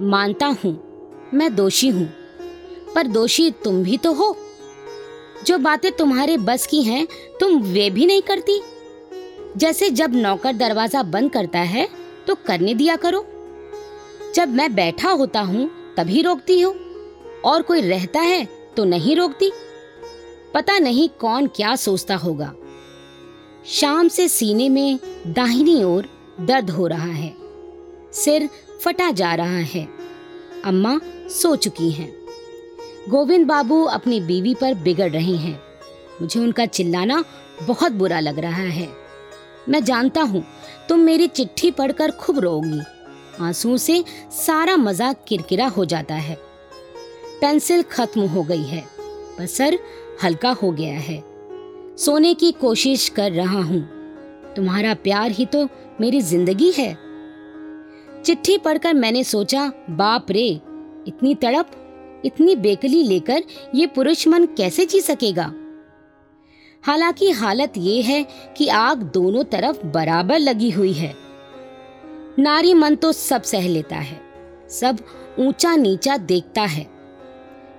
मानता हूँ, मैं दोषी हूँ। पर दोषी तुम भी तो हो। जो बातें तुम्हारे बस की हैं, तुम वे भी नहीं करती। जैसे जब नौकर दरवाज़ा बंद करता है तो करने दिया करो। जब मैं बैठा होता हूँ, तभी रोकती हो। और कोई रहता है तो नहीं रोकती। पता नहीं कौन क्या सोचता होगा। शाम से सीने में दाहिनी ओर दर्द हो रहा है। सिर फटा जा रहा है। अम्मा सो चुकी हैं। गोविंद बाबू अपनी बीवी पर बिगड़ रहे हैं। मुझे उनका चिल्लाना बहुत बुरा लग रहा है। मैं जानता हूँ तुम मेरी चिट्ठी पढ़कर खूब रोगी आंसुओं से सारा मज़ाक किरकिरा हो जाता है। पेंसिल खत्म हो गई है। पर सर हल्का हो गया है। सोने की कोशिश कर रहा हूँ। तुम्हारा प्यार ही तो मेरी ज़िंदगी है। चिट्ठी पढ़कर मैंने सोचा, बाप रे, इतनी तड़प, इतनी बेकली लेकर ये पुरुष मन कैसे जी सकेगा? हालाँकि हालत ये है कि आग दोनों तरफ़ बराबर लगी हुई है। नारी मन तो सब सह लेता है, सब ऊँचा नीचा देखता है।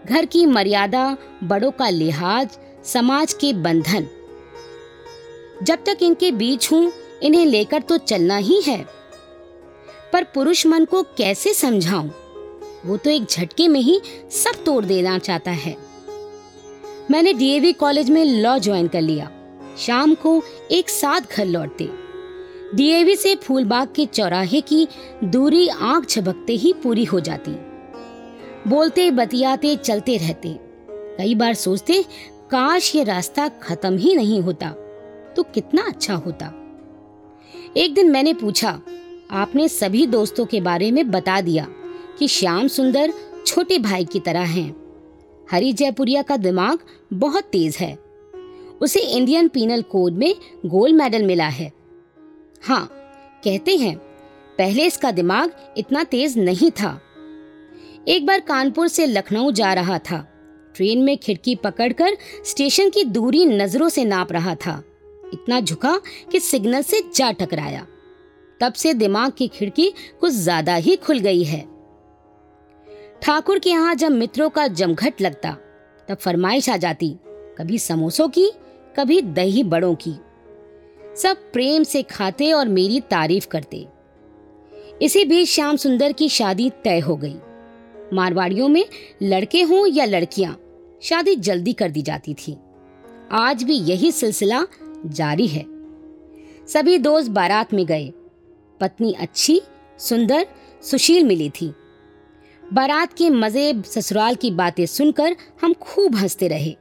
घर की मर्यादा, बड़ों का लिहाज, समाज के बंधन। जब तक इनके बीच हूँ, इन्हें लेकर तो चलना ही है। पर पुरुष मन को कैसे समझाऊं? वो तो एक झटके में ही सब तोड़ देना चाहता है। मैंने डीएवी कॉलेज में लॉ ज्वाइन कर लिया। शाम को एक साथ घर लौटते। डीएवी से फूलबाग के चौराहे की दूरी आँख झपकते ही पूरी हो जाती। बोलते बतियाते चलते रहते। कई बार सोचते, काश ये रास्ता खत्म ही नहीं होता तो कितना अच्छा होता। एक दिन मैंने पूछा आपने सभी दोस्तों के बारे में बता दिया कि श्याम सुंदर छोटे भाई की तरह हैं। हरी जयपुरिया का दिमाग बहुत तेज है। उसे इंडियन पीनल कोड में गोल्ड मेडल मिला है। हाँ कहते हैं, पहले इसका दिमाग इतना तेज नहीं था। एक बार कानपुर से लखनऊ जा रहा था। ट्रेन में खिड़की पकड़कर स्टेशन की दूरी नज़रों से नाप रहा था। इतना झुका कि सिग्नल से जा टकराया। तब से दिमाग की खिड़की कुछ ज़्यादा ही खुल गई है। ठाकुर के यहाँ जब मित्रों का जमघट लगता, तब फरमाइश आ जाती, कभी समोसों की, कभी दही बड़ों की। सब प्रेम से खाते और मेरी तारीफ़ करते। इसी बीच श्याम सुंदर की शादी तय हो गई। मारवाड़ियों में लड़के हों या लड़कियाँ, शादी जल्दी कर दी जाती थी। आज भी यही सिलसिला जारी है। सभी दोस्त बारात में गए। पत्नी अच्छी, सुंदर, सुशील मिली थी। बारात के मज़े ससुराल की बातें सुनकर हम खूब हँसते रहे।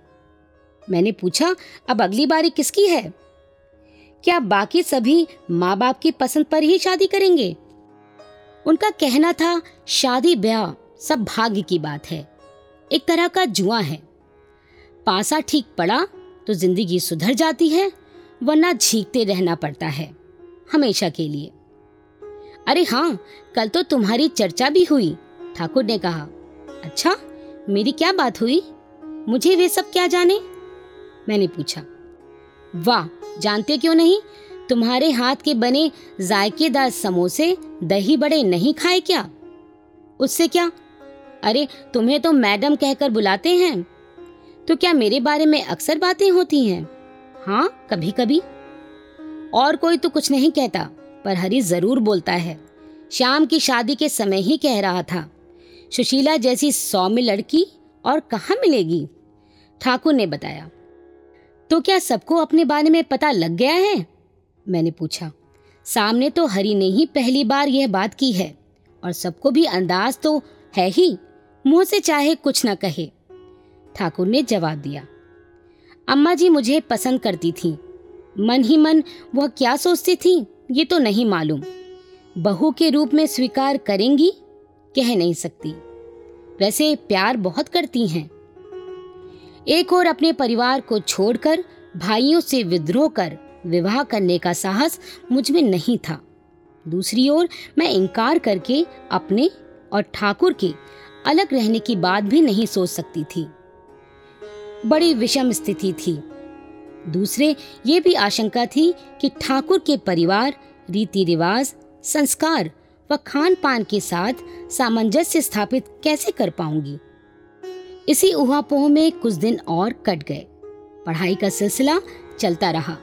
मैंने पूछा, अब अगली बारी किसकी है? क्या बाकी सभी माँ बाप की पसंद पर ही शादी करेंगे? उनका कहना था, शादी ब्याह सब भाग्य की बात है। एक तरह का जुआ है। पासा ठीक पड़ा तो ज़िंदगी सुधर जाती है, वरना झीकते रहना पड़ता है, हमेशा के लिए। अरे हाँ कल तो तुम्हारी चर्चा भी हुई, ठाकुर ने कहा। अच्छा मेरी क्या बात हुई? मुझे वे सब क्या जाने? मैंने पूछा। वाह, जानते क्यों नहीं? तुम्हारे हाथ के बने जायकेदार समोसे दही बड़े नहीं खाए क्या? उससे क्या? अरे, तुम्हें तो मैडम कहकर बुलाते हैं। तो क्या मेरे बारे में अक्सर बातें होती हैं? हाँ कभी कभी और कोई तो कुछ नहीं कहता। पर हरी ज़रूर बोलता है। शाम की शादी के समय ही कह रहा था, सुशीला जैसी सौम्य लड़की और कहाँ मिलेगी? ठाकुर ने बताया तो क्या सबको अपने बारे में पता लग गया है? मैंने पूछा, सामने तो हरी ने ही पहली बार यह बात की है और सबको भी अंदाज तो है ही, मुँह से चाहे कुछ न कहे। ठाकुर ने जवाब दिया, अम्मा जी मुझे पसंद करती थी, मन ही मन वह क्या सोचती थी? ये तो नहीं मालूम। बहू के रूप में स्वीकार करेंगी, कह नहीं सकती। वैसे प्यार बहुत करती हैं। एक और अपने परिवार को छोड़कर, भाइयों से विद्रोह कर, विवाह करने का साहस मुझमें नहीं था। दूसरी ओर, मैं इनकार करके अपने और ठाकुर के अलग रहने की बात भी नहीं सोच सकती थी। बड़ी विषम स्थिति थी। दूसरे, ये भी आशंका थी कि ठाकुर के परिवार, रीति रिवाज, संस्कार व खान पान के साथ सामंजस्य स्थापित कैसे कर पाऊँगी? इसी उहापोह में कुछ दिन और कट गए। पढ़ाई का सिलसिला चलता रहा।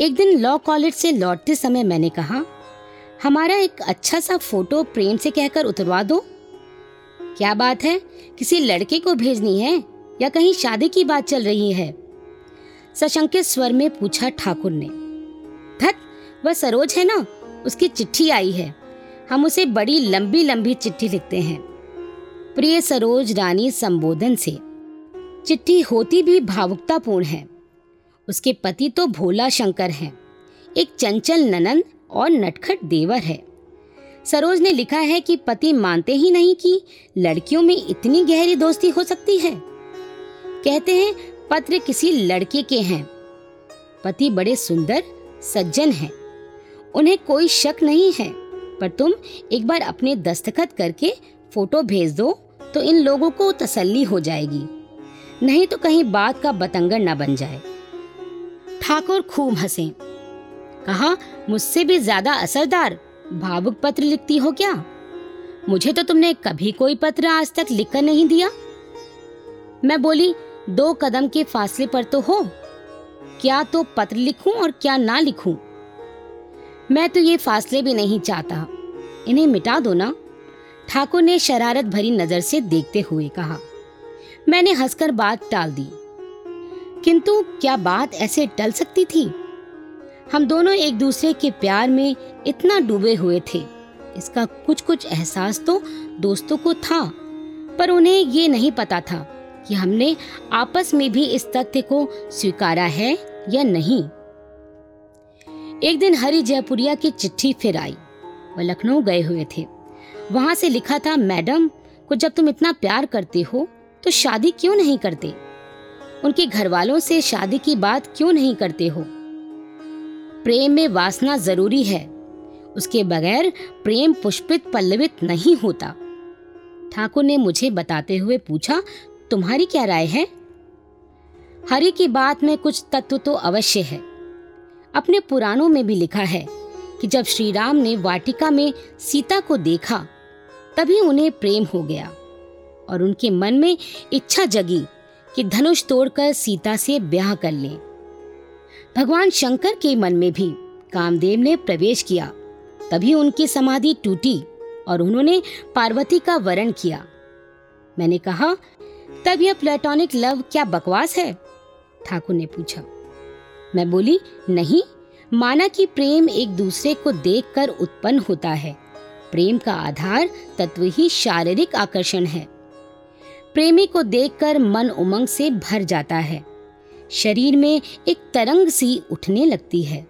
एक दिन लॉ कॉलेज से लौटते समय मैंने कहा, हमारा एक अच्छा सा फ़ोटो प्रेम से कहकर उतरवा दो। क्या बात है? किसी लड़के को भेजनी है या कहीं शादी की बात चल रही है? सशंकित स्वर में पूछा ठाकुर ने, धत, वह सरोज है ना? उसकी चिट्ठी आई है। हम उसे बड़ी लंबी लंबी चिट्ठी लिखते हैं। प्रिय सरोज रानी संबोधन से, चिट्ठी होती भी भावुकतापूर्ण है। उसके पति तो भोला शंकर हैं। एक चंचल ननन और नटखट देवर है। सरोज ने लिखा है कि पति मानते ही नहीं कि लड़कियों में इतनी गहरी दोस्ती हो सकती है। कहते हैं पत्र किसी लड़के के हैं। पति बड़े सुंदर, सज्जन हैं। उन्हें कोई शक नहीं है, पर तुम एक बार अपने दस्तखत करके फ़ोटो भेज दो तो इन लोगों को तसल्ली हो जाएगी। नहीं तो कहीं बात का बतंगड़ न बन जाए। ठाकुर खूब हंसे। कहा, मुझसे भी ज़्यादा असरदार, भावुक पत्र लिखती हो क्या? मुझे तो तुमने कभी कोई पत्र आज तक लिखकर नहीं दिया? मैं बोली दो कदम के फासले पर तो हो। क्या तो पत्र लिखूं और क्या ना लिखूं? मैं तो ये फासले भी नहीं चाहता। इन्हें मिटा दो ना। ठाकुर ने शरारत भरी नज़र से देखते हुए कहा। मैंने हंसकर बात टाल दी। किंतु क्या बात ऐसे टल सकती थी? हम दोनों एक दूसरे के प्यार में इतना डूबे हुए थे। इसका कुछ कुछ एहसास तो दोस्तों को था, पर उन्हें ये नहीं पता था। कि हमने आपस में भी इस तथ्य को स्वीकारा है या नहीं। एक दिन हरि जयपुरिया की चिट्ठी फिर आई। वह लखनऊ गए हुए थे। वहाँ से लिखा था, मैडम, को जब तुम इतना प्यार करते हो तो शादी क्यों नहीं करते? उनके घर वालों से शादी की बात क्यों नहीं करते हो? प्रेम में वासना ज़रूरी है। उसके बगैर प्रेम पुष्पित पल्लवित नहीं होता। ठाकुर ने मुझे बताते हुए पूछा तुम्हारी क्या राय है? हरि की बात में कुछ तत्व तो अवश्य है। अपने पुराणों में भी लिखा है कि जब श्री राम ने वाटिका में सीता को देखा, तभी उन्हें प्रेम हो गया और उनके मन में इच्छा जगी कि धनुष तोड़कर सीता से ब्याह कर लें। भगवान शंकर के मन में भी कामदेव ने प्रवेश किया, तभी उनकी समाधि टूटी और उन्होंने पार्वती का वरण किया। मैंने कहा तब यह प्लेटोनिक लव क्या बकवास है? ठाकुर ने पूछा। मैं बोली, नहीं, माना कि प्रेम एक दूसरे को देखकर उत्पन्न होता है। प्रेम का आधार तत्व ही शारीरिक आकर्षण है। प्रेमी को देखकर मन उमंग से भर जाता है। शरीर में एक तरंग सी उठने लगती है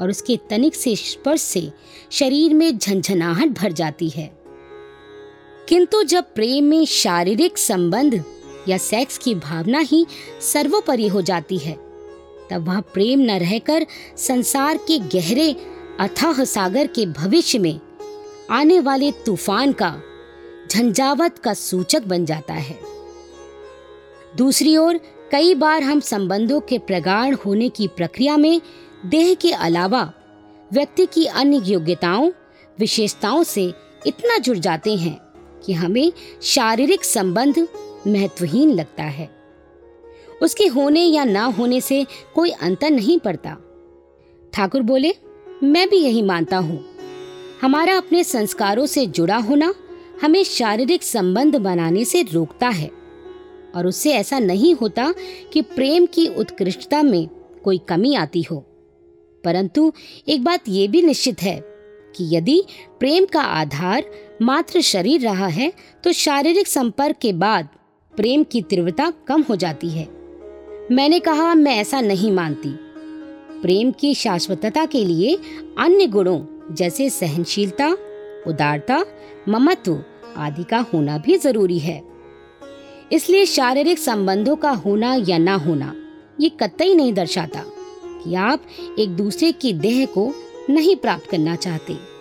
और उसके तनिक से स्पर्श से शरीर में झंझनाहट भर जाती है। किंतु जब प्रेम में शारीरिक संबंध या सेक्स की भावना ही सर्वोपरि हो जाती है, तब वह प्रेम न रहकर संसार के गहरे अथाह सागर के भविष्य में आने वाले तूफ़ान का, झंझावत का सूचक बन जाता है। दूसरी ओर, कई बार हम संबंधों के प्रगाढ़ होने की प्रक्रिया में देह के अलावा व्यक्ति की अन्य योग्यताओं, विशेषताओं से इतना जुड़ जाते हैं कि हमें शारीरिक संबंध महत्वहीन लगता है। उसके होने या ना होने से कोई अंतर नहीं पड़ता। ठाकुर बोले, मैं भी यही मानता हूँ। हमारा अपने संस्कारों से जुड़ा होना हमें शारीरिक संबंध बनाने से रोकता है। और उससे ऐसा नहीं होता कि प्रेम की उत्कृष्टता में कोई कमी आती हो। परंतु एक बात ये भी निश्चित है कि यदि प्रेम का आधार मात्र शरीर रहा है तो शारीरिक संपर्क के बाद प्रेम की तीव्रता कम हो जाती है। मैंने कहा, मैं ऐसा नहीं मानती। प्रेम की शाश्वतता के लिए अन्य गुणों जैसे सहनशीलता, उदारता, ममत्व आदि का होना भी ज़रूरी है। इसलिए शारीरिक संबंधों का होना या ना होना, ये कतई नहीं दर्शाता कि आप एक दूसरे की देह को नहीं प्राप्त करना चाहते।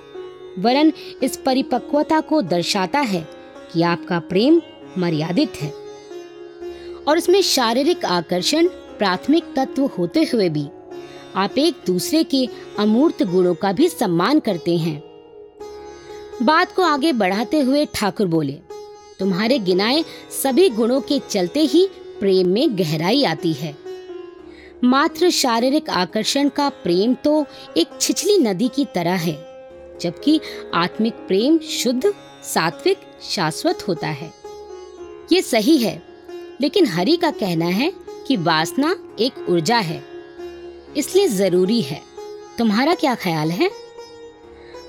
वरन इस परिपक्वता को दर्शाता है कि आपका प्रेम मर्यादित है। और इसमें शारीरिक आकर्षण, प्राथमिक तत्व होते हुए भी आप एक दूसरे के अमूर्त गुणों का भी सम्मान करते हैं। बात को आगे बढ़ाते हुए ठाकुर बोले, तुम्हारे गिनाए सभी गुणों के चलते ही प्रेम में गहराई आती है। मात्र शारीरिक आकर्षण का प्रेम तो एक छिछली नदी की तरह है। जबकि आत्मिक प्रेम शुद्ध, सात्विक, शाश्वत होता है। ये सही है, लेकिन हरि का कहना है कि वासना एक ऊर्जा है, इसलिए ज़रूरी है। तुम्हारा क्या ख्याल है?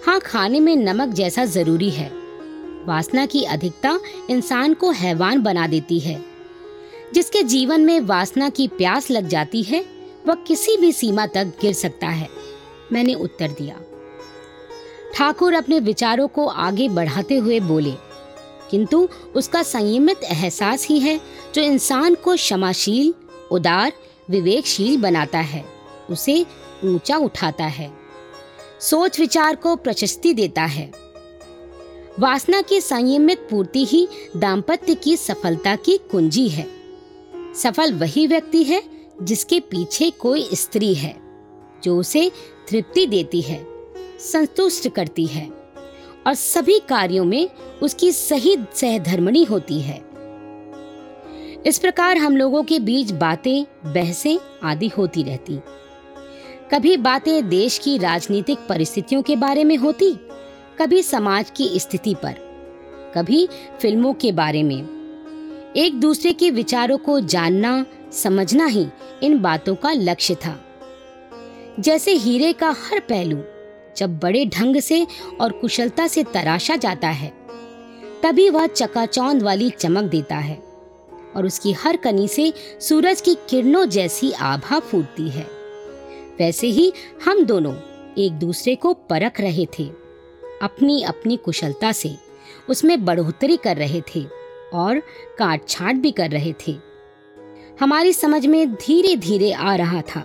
हाँ खाने में नमक जैसा ज़रूरी है। वासना की अधिकता इंसान को हैवान बना देती है। जिसके जीवन में वासना की प्यास लग जाती है, वह किसी भी सीमा तक गिर सकता है। मैंने उत्तर दिया। ठाकुर अपने विचारों को आगे बढ़ाते हुए बोले, किंतु उसका संयमित एहसास ही है जो इंसान को क्षमाशील, उदार, विवेकशील बनाता है, उसे ऊँचा उठाता है, सोच विचार को प्रशस्ति देता है। वासना की संयमित पूर्ति ही दाम्पत्य की सफलता की कुंजी है। सफल वही व्यक्ति है जिसके पीछे कोई स्त्री है, जो उसे तृप्ति देती है। संतुष्ट करती है और सभी कार्यों में उसकी सही सहधर्मणी होती है। इस प्रकार हम लोगों के बीच बातें, बहसें आदि होती रहती। कभी बातें देश की राजनीतिक परिस्थितियों के बारे में होती, कभी समाज की स्थिति पर, कभी फ़िल्मों के बारे में। एक दूसरे के विचारों को जानना, समझना ही इन बातों का लक्ष्य था। जैसे हीरे का हर पहलू जब बड़े ढंग से और कुशलता से तराशा जाता है, तभी वह चकाचौंध वाली चमक देता है और उसकी हर कनी से सूरज की किरणों जैसी आभा फूटती है। वैसे ही हम दोनों एक दूसरे को परख रहे थे अपनी अपनी कुशलता से उसमें बढ़ोतरी कर रहे थे और काट छाट भी कर रहे थे। हमारी समझ में धीरे धीरे आ रहा था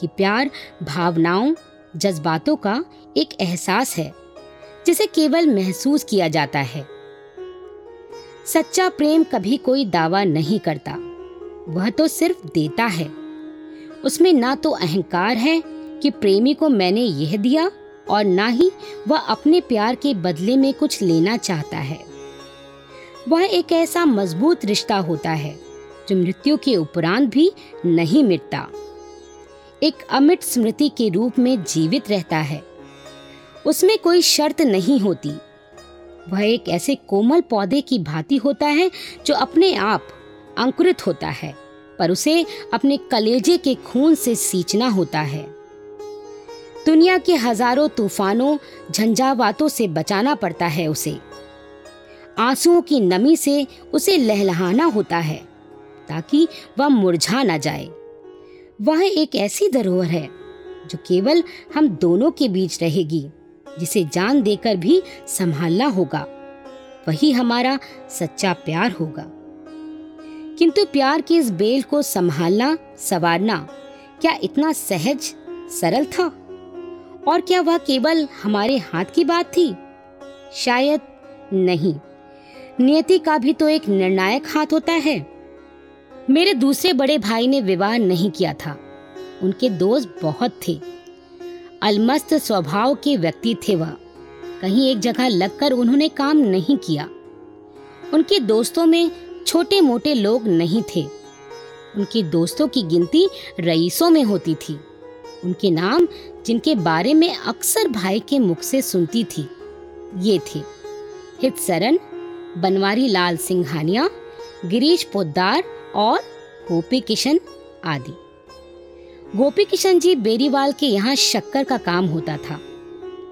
कि प्यार, भावनाओं जज्बातों का एक एहसास है, जिसे केवल महसूस किया जाता है। सच्चा प्रेम कभी कोई दावा नहीं करता, वह तो सिर्फ़ देता है। उसमें ना तो अहंकार है कि प्रेमी को मैंने यह दिया, और ना ही वह अपने प्यार के बदले में कुछ लेना चाहता है। वह एक ऐसा मज़बूत रिश्ता होता है, जो मृत्यु के उपरांत भी नहीं मिटता। एक अमिट स्मृति के रूप में जीवित रहता है। उसमें कोई शर्त नहीं होती। वह एक ऐसे कोमल पौधे की भांति होता है जो अपने आप अंकुरित होता है, पर उसे अपने कलेजे के खून से सींचना होता है। दुनिया के हज़ारों तूफानों, झंझावातों से बचाना पड़ता है उसे। आंसुओं की नमी से उसे लहलहाना होता है, ताकि वह मुरझा ना जाए। वह एक ऐसी धरोहर है, जो केवल हम दोनों के बीच रहेगी, जिसे जान देकर भी संभालना होगा। वही हमारा सच्चा प्यार होगा। किंतु प्यार की इस बेल को संभालना, सवारना, क्या इतना सहज, सरल था? और क्या वह केवल हमारे हाथ की बात थी? शायद नहीं। नियति का भी तो एक निर्णायक हाथ होता है। मेरे दूसरे बड़े भाई ने विवाह नहीं किया था। उनके दोस्त बहुत थे। अलमस्त स्वभाव के व्यक्ति थे वह। कहीं एक जगह लगकर उन्होंने काम नहीं किया। उनके दोस्तों में छोटे मोटे लोग नहीं थे। उनके दोस्तों की गिनती रईसों में होती थी। उनके नाम, जिनके बारे में अक्सर भाई के मुख से सुनती थी, ये थे। हितसरन बनवारी लाल सिंघानिया, गिरीश पोद्दार और गोपी किशन आदि। गोपी किशन जी बेरीवाल के यहाँ शक्कर का काम होता था।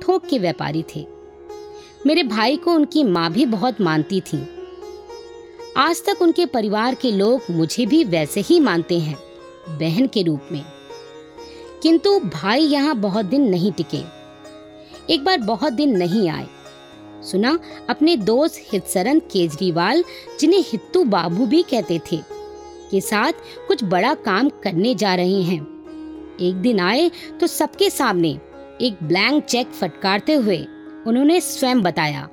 थोक के व्यापारी थे। मेरे भाई को उनकी माँ भी बहुत मानती थी। आज तक उनके परिवार के लोग मुझे भी वैसे ही मानते हैं, बहन के रूप में। किंतु भाई यहाँ बहुत दिन नहीं टिके। एक बार बहुत दिन नहीं आए। सुना, अपने दोस्त हितसरन केजरीवाल, जिन्हें हित्तू बाबू भी कहते थे के साथ कुछ बड़ा काम करने जा रहे हैं। एक दिन आए तो सबके सामने एक ब्लैंक चेक फटकारते हुए उन्होंने स्वयं बताया,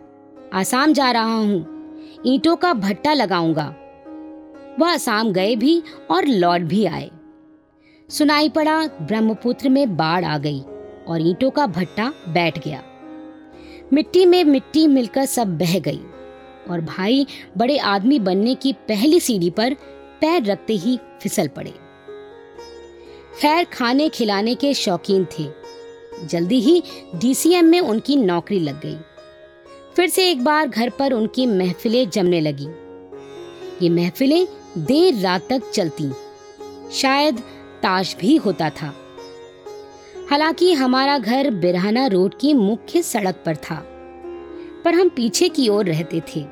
आसाम जा रहा हूँ। ईंटों का भट्टा लगाऊँगा। वह आसाम गए भी और लौट भी आए। सुनाई पड़ा, ब्रह्मपुत्र में बाढ़ आ गई और ईंटों का भट्टा बैठ गया। मिट्टी में मिट्टी मिलकर सब बह गई और भाई बड़े आदमी बनने की पहली सीढ़ी पर पैर रखते ही फिसल पड़े। खैर, खाने खिलाने के शौकीन थे। जल्दी ही डीसीएम में उनकी नौकरी लग गई। फिर से एक बार घर पर उनकी महफिलें जमने लगी। ये महफिलें देर रात तक चलती। शायद ताश भी होता था। हालाँकि हमारा घर बिरहाना रोड की मुख्य सड़क पर था। पर हम पीछे की ओर रहते थे।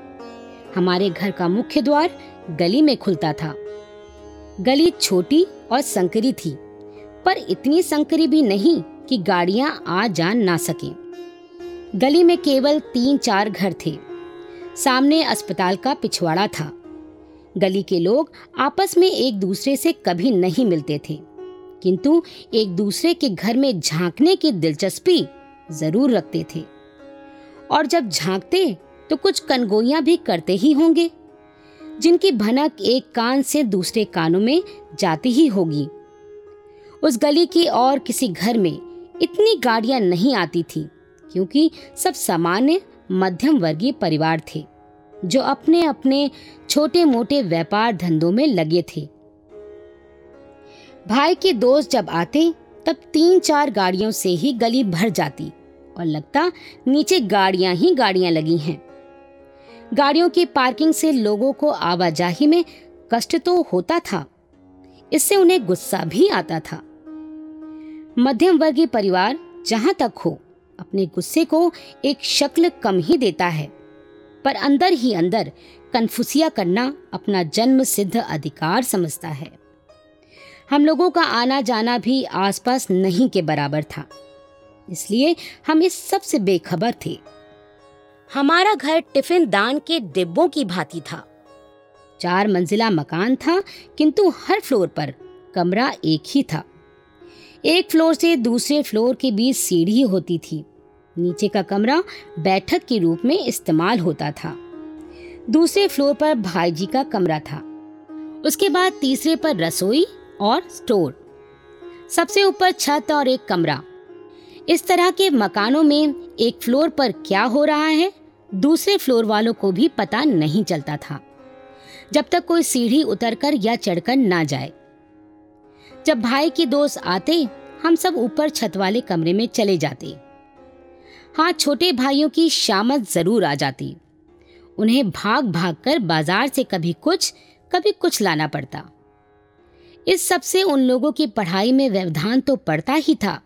हमारे घर का मुख्य द्वार गली में खुलता था। गली छोटी और संकरी थी, पर इतनी संकरी भी नहीं कि गाड़ियाँ आ जा ना सकें। गली में केवल तीन चार घर थे। सामने अस्पताल का पिछवाड़ा था। गली के लोग आपस में एक दूसरे से कभी नहीं मिलते थे। किंतु एक दूसरे के घर में झांकने की दिलचस्पी ज़रूर रखते थे। और जब झांकते तो कुछ कनगोइयाँ भी करते ही होंगे। जिनकी भनक एक कान से दूसरे कानों में जाती ही होगी। उस गली की और किसी घर में इतनी गाड़ियाँ नहीं आती थी, क्योंकि सब सामान्य मध्यम वर्गीय परिवार थे, जो अपने अपने छोटे मोटे व्यापार धंधों में लगे थे। भाई के दोस्त जब आते, तब तीन चार गाड़ियों से ही गली भर जाती और लगता, नीचे गाड़ियाँ ही गाड़ियाँ लगी हैं। गाड़ियों की पार्किंग से लोगों को आवाजाही में कष्ट तो होता था। इससे उन्हें गुस्सा भी आता था। मध्यम वर्गीय परिवार जहाँ तक हो, अपने गुस्से को एक शक्ल कम ही देता है। पर अंदर ही अंदर कन्फुसिया करना अपना जन्म सिद्ध अधिकार समझता है। हम लोगों का आना जाना भी आसपास नहीं के बराबर था। इसलिए हम इस सबसे बेखबर थे। हमारा घर टिफ़िन दान के डिब्बों की भांति था। चार मंजिला मकान था, किंतु हर फ्लोर पर कमरा एक ही था। एक फ्लोर से दूसरे फ्लोर के बीच सीढ़ी होती थी। नीचे का कमरा बैठक के रूप में इस्तेमाल होता था। दूसरे फ्लोर पर भाई जी का कमरा था। उसके बाद तीसरे पर रसोई और स्टोर। सबसे ऊपर छत और एक कमरा। इस तरह के मकानों में एक फ्लोर पर क्या हो रहा है, दूसरे फ्लोर वालों को भी पता नहीं चलता था। जब तक कोई सीढ़ी उतरकर या चढ़कर ना जाए। जब भाई के दोस्त आते, हम सब ऊपर छत वाले कमरे में चले जाते। हाँ छोटे भाइयों की शामत ज़रूर आ जाती। उन्हें भाग भाग कर बाज़ार से कभी कुछ कभी कुछ लाना पड़ता। इस सबसे उन लोगों की पढ़ाई में व्यवधान तो पड़ता ही था।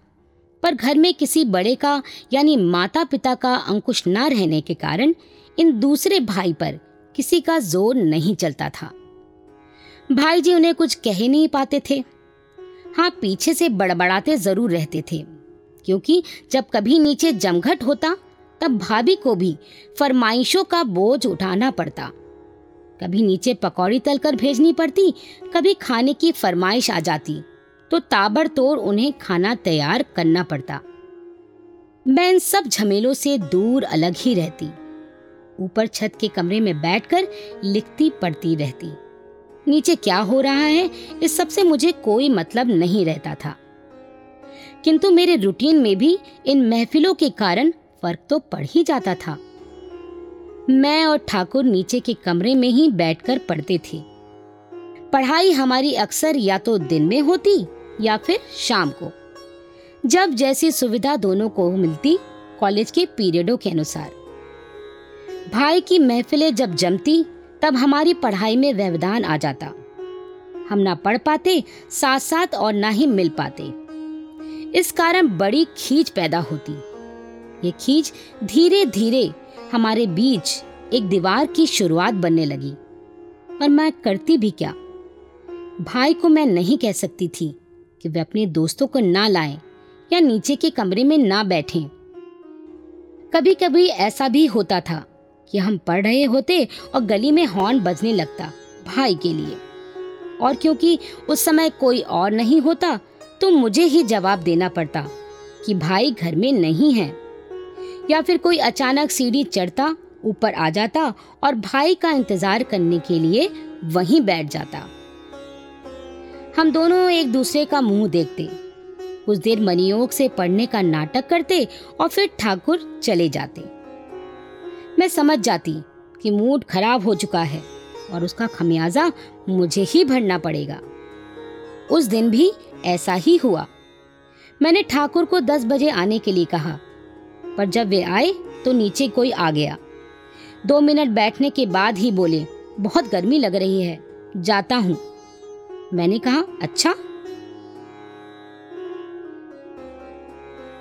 पर घर में किसी बड़े का, यानी माता पिता का अंकुश न रहने के कारण इन दूसरे भाई पर किसी का ज़ोर नहीं चलता था। भाई जी उन्हें कुछ कह ही नहीं पाते थे। हाँ पीछे से बड़बड़ाते ज़रूर रहते थे, क्योंकि जब कभी नीचे जमघट होता, तब भाभी को भी फरमाइशों का बोझ उठाना पड़ता। कभी नीचे पकौड़ी तलकर भेजनी पड़ती, कभी खाने की फरमाइश आ जाती। तो ताबड़तोड़ उन्हें खाना तैयार करना पड़ता। मैं इन सब झमेलों से दूर अलग ही रहती। ऊपर छत के कमरे में बैठकर लिखती पढ़ती रहती। नीचे क्या हो रहा है, इस सबसे मुझे कोई मतलब नहीं रहता था। किंतु मेरे रूटीन में भी इन महफिलों के कारण फ़र्क तो पड़ ही जाता था। मैं और ठाकुर नीचे के कमरे में ही बैठकर पढ़ते थे। पढ़ाई हमारी अक्सर या तो दिन में होती या फिर शाम को। जब जैसी सुविधा दोनों को मिलती, कॉलेज के पीरियडों के अनुसार। भाई की महफिलें जब जमती, तब हमारी पढ़ाई में व्यवधान आ जाता। हम ना पढ़ पाते साथ साथ और ना ही मिल पाते। इस कारण बड़ी खींच पैदा होती। ये खींच धीरे धीरे हमारे बीच एक दीवार की शुरुआत बनने लगी। और मैं करती भी क्या? भाई को मैं नहीं कह सकती थी। कि वे अपने दोस्तों को ना लाएँ या नीचे के कमरे में ना बैठें। कभी कभी ऐसा भी होता था कि हम पढ़ रहे होते और गली में हॉर्न बजने लगता भाई के लिए। और क्योंकि उस समय कोई और नहीं होता तो मुझे ही जवाब देना पड़ता कि भाई घर में नहीं है। या फिर कोई अचानक सीढ़ी चढ़ता, ऊपर आ जाता और भाई का इंतज़ार करने के लिए वहीं बैठ जाता। हम दोनों एक दूसरे का मुँह देखते, कुछ देर मनियोग से पढ़ने का नाटक करते और फिर ठाकुर चले जाते। मैं समझ जाती कि मूड खराब हो चुका है और उसका खमियाजा मुझे ही भरना पड़ेगा। उस दिन भी ऐसा ही हुआ। मैंने ठाकुर को दस बजे आने के लिए कहा, पर जब वे आए तो नीचे कोई आ गया। दो मिनट बैठने के बाद ही बोले, बहुत गर्मी लग रही है, जाता हूँ। मैंने कहा अच्छा